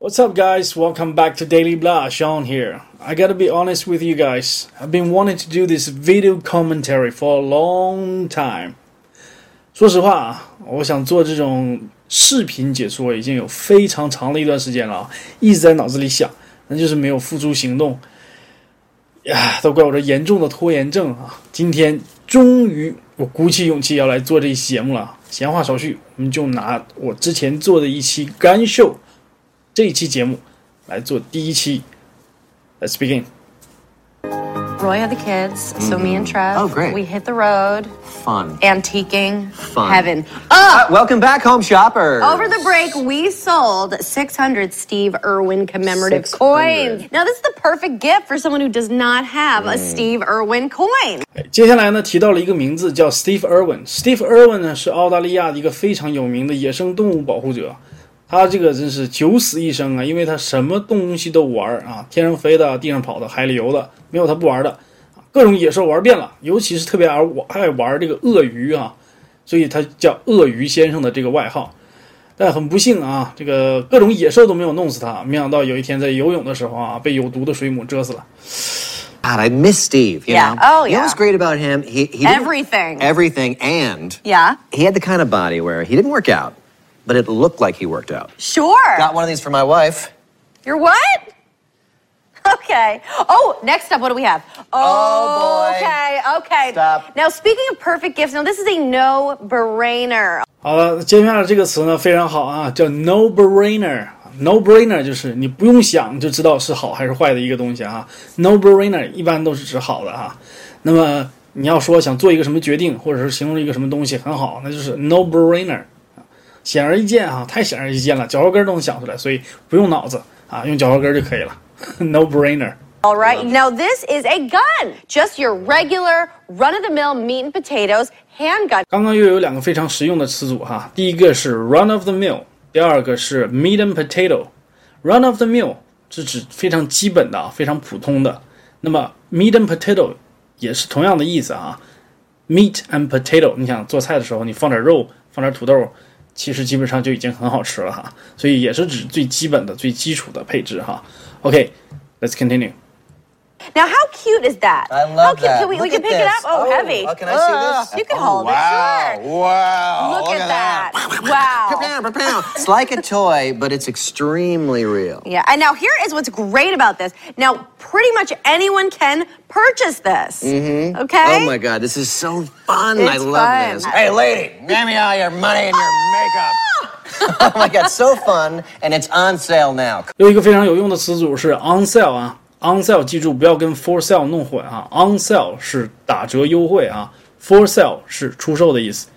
What's up, guys? Welcome back to Daily Blah. Sean here. I gotta be honest with you guys. I've been wanting to do this video commentary for a long time. 说实话啊，我想做这种视频解说已经有非常长的一段时间了，一直在脑子里想，那就是没有付诸行动。呀，都怪我这严重的拖延症啊！今天终于我鼓起勇气要来做这一期节目了。闲话少叙，我们就拿我之前做的一期干秀这一期节目来做第一期。Let's begin. Roy had the kids, so me and Trev. Oh, great. We hit the road, Fun. antiquing, Fun. heaven. Uh, Oh, welcome back, home shoppers. over the break, we sold 600 Steve Irwin commemorative 600. coins. Now, this is the perfect gift for someone who does not have Mm. a Steve Irwin coin. 哎接下来呢，提到了一个名字叫 Steve Irwin。Steve Irwin 呢是澳大利亚的一个非常有名的野生动物保护者。 他这个真是九死一生啊，因为他什么东西都玩啊，天上飞的、地上跑的、海里游的，没有他不玩的啊，各种野兽玩遍了，尤其是特别爱玩爱玩这个鳄鱼啊，所以他叫鳄鱼先生的这个外号。但很不幸啊，这个各种野兽都没有弄死他，没想到有一天在游泳的时候啊，被有毒的水母蛰死了。God, I miss Steve. You Yeah. Know? Oh, You know yeah. what's great about him? He, he Everything. Everything, and Yeah, he had the kind of body where he didn't work out, but it looked like he worked out. sure. Got one of these for my wife. You're what? Okay. Oh, next up, what do we have? Oh, boy. Okay, okay. Stop. Now, speaking of perfect gifts, now this is a no-brainer. 好了，接下来这个词呢非常好啊，叫 no brainer。no brainer 就是你不用想就知道是好还是坏的一个东西啊。no brainer 一般都是指好的哈。那么你要说想做一个什么决定，或者是形容一个什么东西很好，那就是 no brainer， 显而易见啊，太显而易见了，脚后跟都能想出来，所以不用脑子啊，用脚后跟就可以了。no brainer。All right. Now, this is a gun. Just your regular, run-of-the-mill meat and potatoes handgun. 刚刚又有两个非常实用的词组哈，第一个是 run of the mill，第二个是 meat and potato。run of the mill 是指非常基本的、啊、非常普通的。那么 meat and potato 也是同样的意思啊。meat and potato，你想做菜的时候，你放点肉，放点土豆，其实基本上就已经很好吃了哈。所以也是指最基本的、最基础的配置哈。OK，let's、continue。Now, how cute is that? I how love cute. that. Can we, we Look can at pick it this. up. Oh, Oh, heavy. uh, can I see Uh, this? You can Oh, hold wow. it. Sure. Wow. Look, at, that. Wow. Wow. it's like a toy, but it's extremely real. Yeah, and now here is what's great about this. Now, pretty much anyone can purchase this. Mm-hmm. Okay? Oh my God, this is so fun. I It's love fun. this. Hey, lady, give me all your money and your makeup. oh my God, so fun, and it's on sale now. 有一个非常有用的词组是 on sale 啊 ，on sale 记住不要跟 for sale 弄混啊，on sale 是打折优惠啊，for sale 是出售的意思，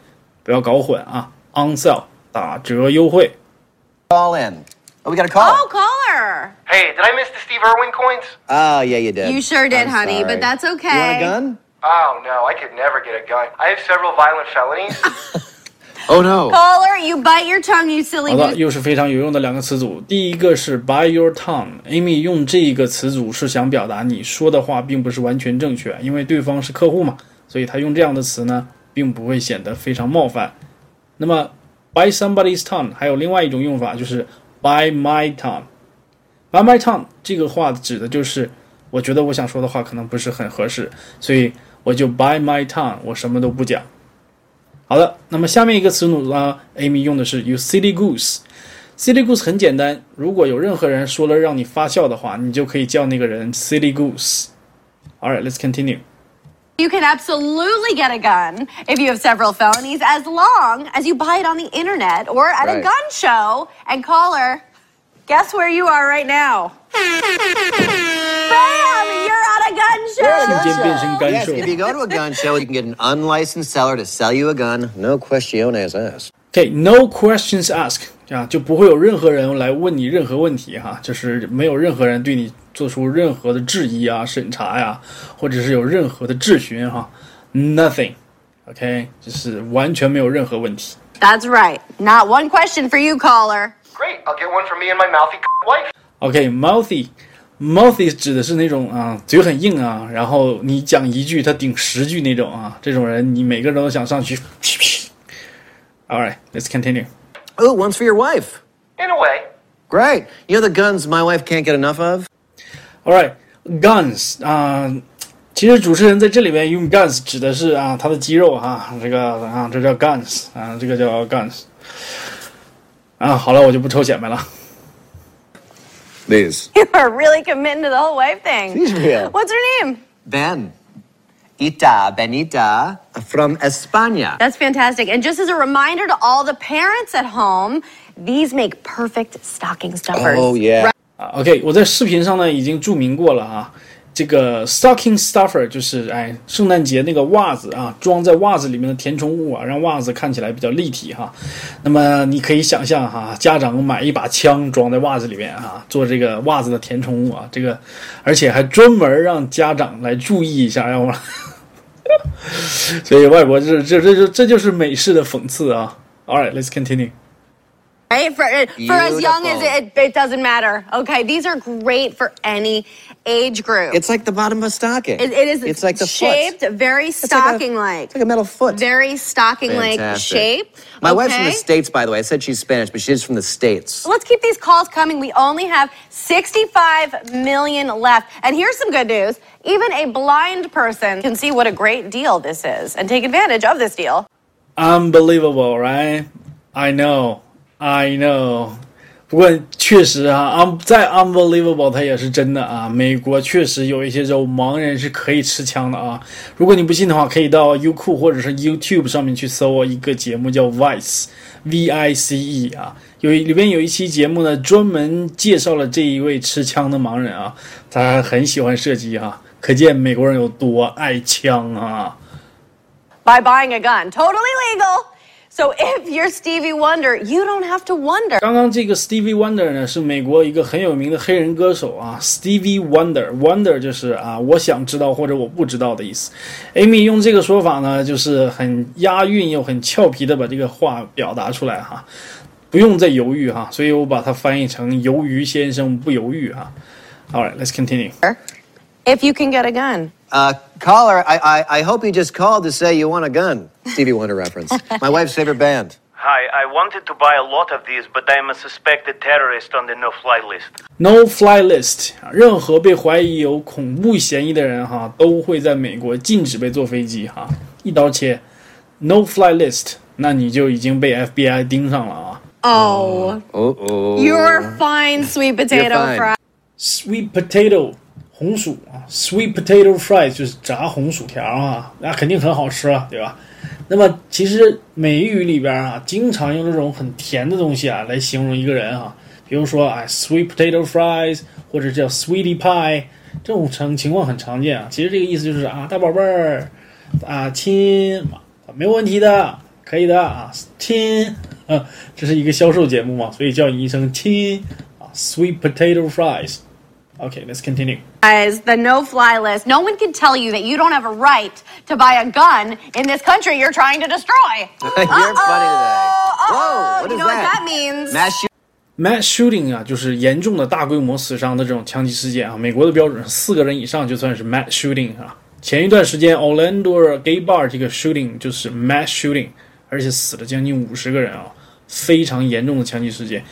不要搞混啊，on sale 打折优惠。 Call in. Oh, we got a call. Oh, caller. Hey, did I miss the Steve Irwin coins? Oh, yeah, you did. You sure did, I'm honey, sorry. but that's You okay. want a gun? Oh no, I could never get a gun. I have several violent felonies. Oh no. Caller, you bite your tongue, you silly 好的，又是非常有用的两个词组。第一个是 by your tongue。Amy 用这个词组是想表达你说的话并不是完全正确，因为对方是客户嘛，所以他用这样的词呢，并不会显得非常冒犯。那么 by somebody's tongue 还有另外一种用法，就是 by my tongue。by my tongue 这个话指的就是，我觉得我想说的话可能不是很合适，所以我就 by my tongue，我什么都不讲。好的，那么下面一个词组呢，Amy 用的是 you silly goose。silly goose 很简单，如果有任何人说了让你发笑的话，你就可以叫那个人 silly goose。All right, let's continue. You can absolutely get a gun if you have several felonies as long as you buy it on the internet or at a Right. gun show. And caller, guess where you are right now? gun show. 瞬间变成干 Yes, 瘦。 if you go to a gun show, you can get an unlicensed seller to sell you a gun. No questiones asked. OK, no questions asked，这样就不会有任何人来问你任何问题哈，就是没有任何人对你做出任何的质疑啊、审查呀、或者是有任何的质询哈，nothing。OK，就是完全没有任何问题。 That's right. Not one question for you, caller. Great, I'll get one for me and my mouthy wife. OK，mouthy，mouthy、指的是那种啊嘴很硬啊，然后你讲一句他顶十句那种啊，这种人你每个人都想上去。All right, let's continue. Oh, one's for your wife. In a way. Great. You know the guns my wife can't get enough of? All right, guns 啊、其实主持人在这里面用 guns 指的是啊他的肌肉哈、这个啊这叫 guns 啊，这个叫 guns 啊。好了，我就不抽显摆了。These. You are really committing to the whole wife thing. He's real. What's her name? Ben. Ita Benita from España. That's fantastic. And just as a reminder to all the parents at home, these make perfect stocking stuffers. Oh, yeah. 啊，OK，我在视频上呢已经注明过了啊。 这个 stocking stuffer 就是哎，圣诞节那个袜子啊，装在袜子里面的填充物啊，让袜子看起来比较立体哈。那么你可以想象哈，家长买一把枪装在袜子里面啊，做这个袜子的填充物啊，这个而且还专门让家长来注意一下，要不然，所以外国这这这这这就是美式的讽刺啊。All right, let's continue. Right? For, uh, for as young as Beautiful. it, it doesn't matter. Okay, these are great for any age group. It's like the bottom of a stocking. it, it is It's like the shaped foot. very stocking-like. It's like a metal foot. very stocking-like Fantastic. shape. My wife's from the okay? States, by the way. I said she's Spanish, but she's from the States. Let's keep these calls coming. We only have 65 million left. And here's some good news. Even a blind person can see what a great deal this is and take advantage of this deal. Unbelievable, right? I know, I know. 不过确实啊，un 再 unbelievable 它也是真的啊。美国确实有一些州盲人是可以持枪的啊。如果你不信的话，可以到优酷或者是 YouTube 上面去搜一个节目叫 Vice，V I C E 啊，有里边有一期节目呢，专门介绍了这一位持枪的盲人啊，他很喜欢射击哈、可见美国人有多爱枪啊。by buying a gun. Totally legal. So if you're Stevie Wonder, you don't have to wonder. 刚刚这个 Stevie Wonder 呢，是美国一个很有名的黑人歌手啊，Stevie Wonder，Wonder 就是啊，我想知道或者我不知道的意思。Amy 用这个说法呢，就是很押韵又很俏皮的把这个话表达出来哈，不用再犹豫哈，所以我把它翻译成“鱿鱼先生不犹豫”哈。All right, let's continue. If you can get a gun. Uh, caller, I, I, I hope you just called to say you want a gun. Stevie Wonder reference. My wife's favorite band. Hi, I wanted to buy a lot of these, but I am a suspected terrorist on the no-fly list. No fly list，任何被怀疑有恐怖嫌疑的人哈，都会在美国禁止被坐飞机哈，一刀切。No fly list，那你就已经被 FBI 盯上了啊。 Oh, Oh, oh. you're fine, sweet potato fine. fry. Sweet potato 红薯啊，Sweet potato fries 就是炸红薯条啊，那肯定很好吃啊，对吧？那么其实美语里边啊，经常用这种很甜的东西啊来形容一个人啊，比如说啊，sweet potato fries 或者叫 sweetie pie，这种情情况很常见啊。其实这个意思就是啊，大宝贝儿啊，亲，没问题的，可以的啊，亲，啊，这是一个销售节目嘛，所以叫你一声亲啊，sweet potato fries。Okay, let's continue. Guys, the no-fly list. No one can tell you that you don't have a right to buy a gun in this country you're trying to destroy. You're funny today. Uh-oh, Whoa, what you is know what that? that means? Mass shoot- Mass shooting 啊，就是严重的大规模死伤的这种枪击事件啊。美国的标准是四个人以上就算是 mass shooting 啊。前一段时间 Orlando gay bar 这个 shooting 就是 mass shooting，而且死了将近五十个人啊，非常严重的枪击事件，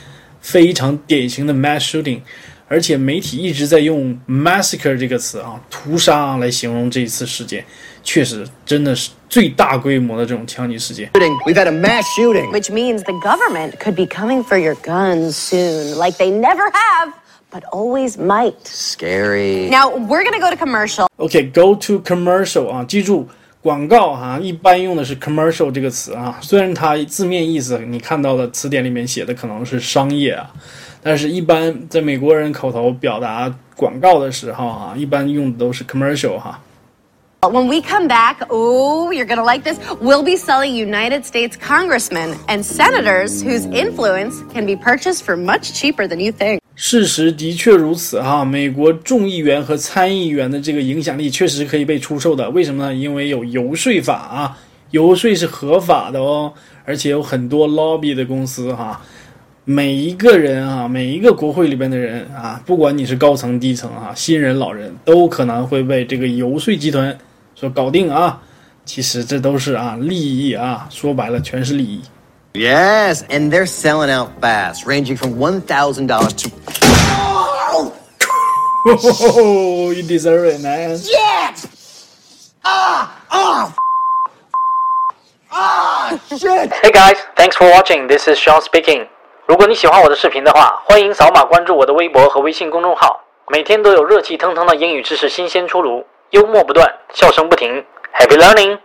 非常典型的 mass shooting。 而且媒体一直在用 massacre 这个词啊，屠杀来形容这一次事件，确实真的是最大规模的这种枪击事件。We've had a mass shooting. Which means the government could be coming for your guns soon, like they never have, but always might. Scary. Now, we're gonna go to commercial. Okay, go、to commercial 啊，记住广告哈、一般用的是 commercial 这个词啊。虽然它字面意思你看到的词典里面写的可能是商业啊，但是一般在美国人口头表达广告的时候啊，一般用的都是 commercial 哈、When we come back, oh, you're gonna like this. We'll be selling United States congressmen and senators whose influence can be purchased for much cheaper than you think. 事实的确如此哈，美国众议员和参议员的这个影响力确实可以被出售的。为什么呢？因为有游说法啊，游说是合法的哦，而且有很多 lobby 的公司哈。每一个人啊，每一个国会里边的人啊，不管你是高层低层啊，新人老人，都可能会被这个游说集团所搞定啊。其实这都是啊利益啊，说白了全是利益。 Yes, and they're selling out fast, ranging from $1,000 to. Oh, you deserve it, man. Shit! Ah! Ah! Ah! Shit! Hey guys, thanks for watching. This is Sean speaking. 如果你喜欢我的视频的话，欢迎扫码关注我的微博和微信公众号，每天都有热气腾腾的英语知识新鲜出炉，幽默不断，笑声不停。Happy learning！